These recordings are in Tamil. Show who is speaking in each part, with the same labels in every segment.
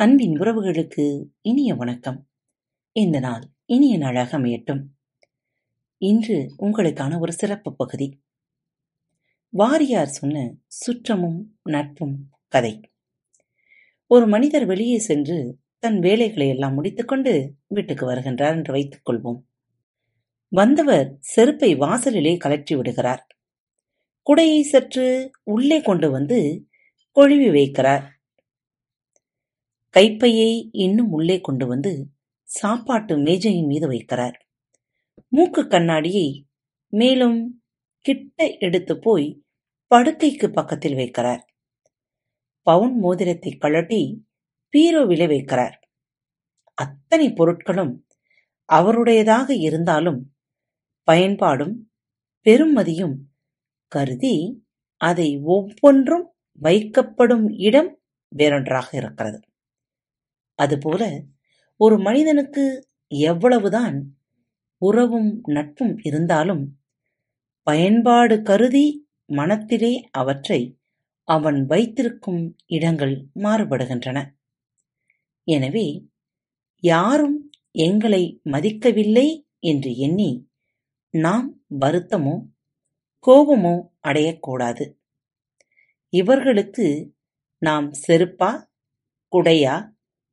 Speaker 1: அன்பின் உறவுகளுக்கு இனிய வணக்கம். இந்த நாள் இனிய நாளாக அமையட்டும். இன்று உங்களுக்கான ஒரு சிறப்பு பகுதி. வாரியார் சொன்ன சுற்றமும் நட்பும் கதை. ஒரு மனிதர் வெளியே சென்று தன் வேலைகளை எல்லாம் முடித்துக்கொண்டு வீட்டுக்கு வருகின்றார் என்று வைத்துக் கொள்வோம். வந்தவர் செருப்பை வாசலிலே கழற்றி விடுகிறார். குடையை சற்று உள்ளே கொண்டு வந்து கொழுவி வைக்கிறார். கைப்பையை இன்னும் உள்ளே கொண்டு வந்து சாப்பாட்டு மேஜையின் மீது வைக்கிறார். மூக்கு கண்ணாடியை மேலும் கிட்ட எடுத்து போய் படுக்கைக்கு பக்கத்தில் வைக்கிறார். பவுன் மோதிரத்தை கழட்டி பீரோவிலே வைக்கிறார். அத்தனை பொருட்களும் அவருடையதாக இருந்தாலும் பயன்பாடும் பெருமதியும் கருதி அதை ஒவ்வொன்றும் வைக்கப்படும் இடம் வேறொன்றாக இருக்கிறது. அதுபோல ஒரு மனிதனுக்கு எவ்வளவுதான் உறவும் நட்பும் இருந்தாலும் பயன்பாடு கருதி மனத்திலே அவற்றை அவன் வைத்திருக்கும் இடங்கள் மாறுபடுகின்றன. எனவே யாரும் எங்களை மதிக்கவில்லை என்று எண்ணி நாம் வருத்தமோ கோபமோ அடையக்கூடாது. இவர்களுக்கு நாம் செருப்பா குடையா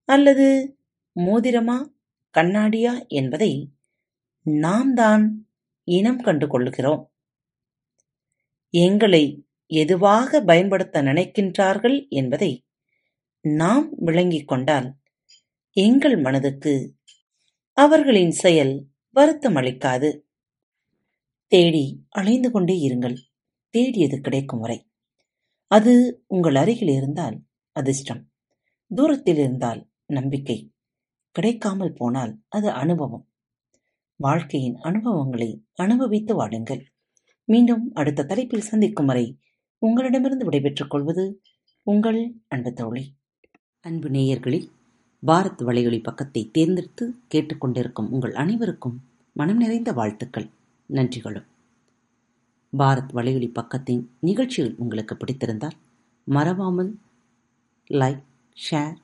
Speaker 1: அல்லது மோதிரமா கண்ணாடியா என்பதை நாம் தான் இனம் கண்டு கொள்ளுகிறோம். எங்களை எதுவாக பயன்படுத்த நினைக்கின்றார்கள் என்பதை நாம் விளங்கிக் கொண்டால் எங்கள் மனதுக்கு அவர்களின் செயல் வருத்தம் அளிக்காது தேடி அலைந்து கொண்டே இருங்கள் தேடியது கிடைக்கும் வரை. அது உங்கள் அருகில் இருந்தால் அதிர்ஷ்டம். தூரத்தில் இருந்தால் நம்பிக்கை. கிடைக்காமல் போனால் அது அனுபவம். வாழ்க்கையின் அனுபவங்களை அனுபவித்து வாடுங்கள் மீண்டும் அடுத்த தலைப்பில் சந்திக்கும் வரை உங்களிடமிருந்து விடைபெற்றுக் கொள்வது உங்கள் அன்பு தோழி. அன்பு நேயர்களில் பாரத் வலையொலி பக்கத்தை தேர்ந்தெடுத்து கேட்டுக்கொண்டிருக்கும் உங்கள் அனைவருக்கும் மனம் நிறைந்த வாழ்த்துக்கள் நன்றிகளும். பாரத் வலையொலி பக்கத்தின் நிகழ்ச்சிகள் உங்களுக்கு பிடித்திருந்தால் மறவாமல் லைக் ஷேர்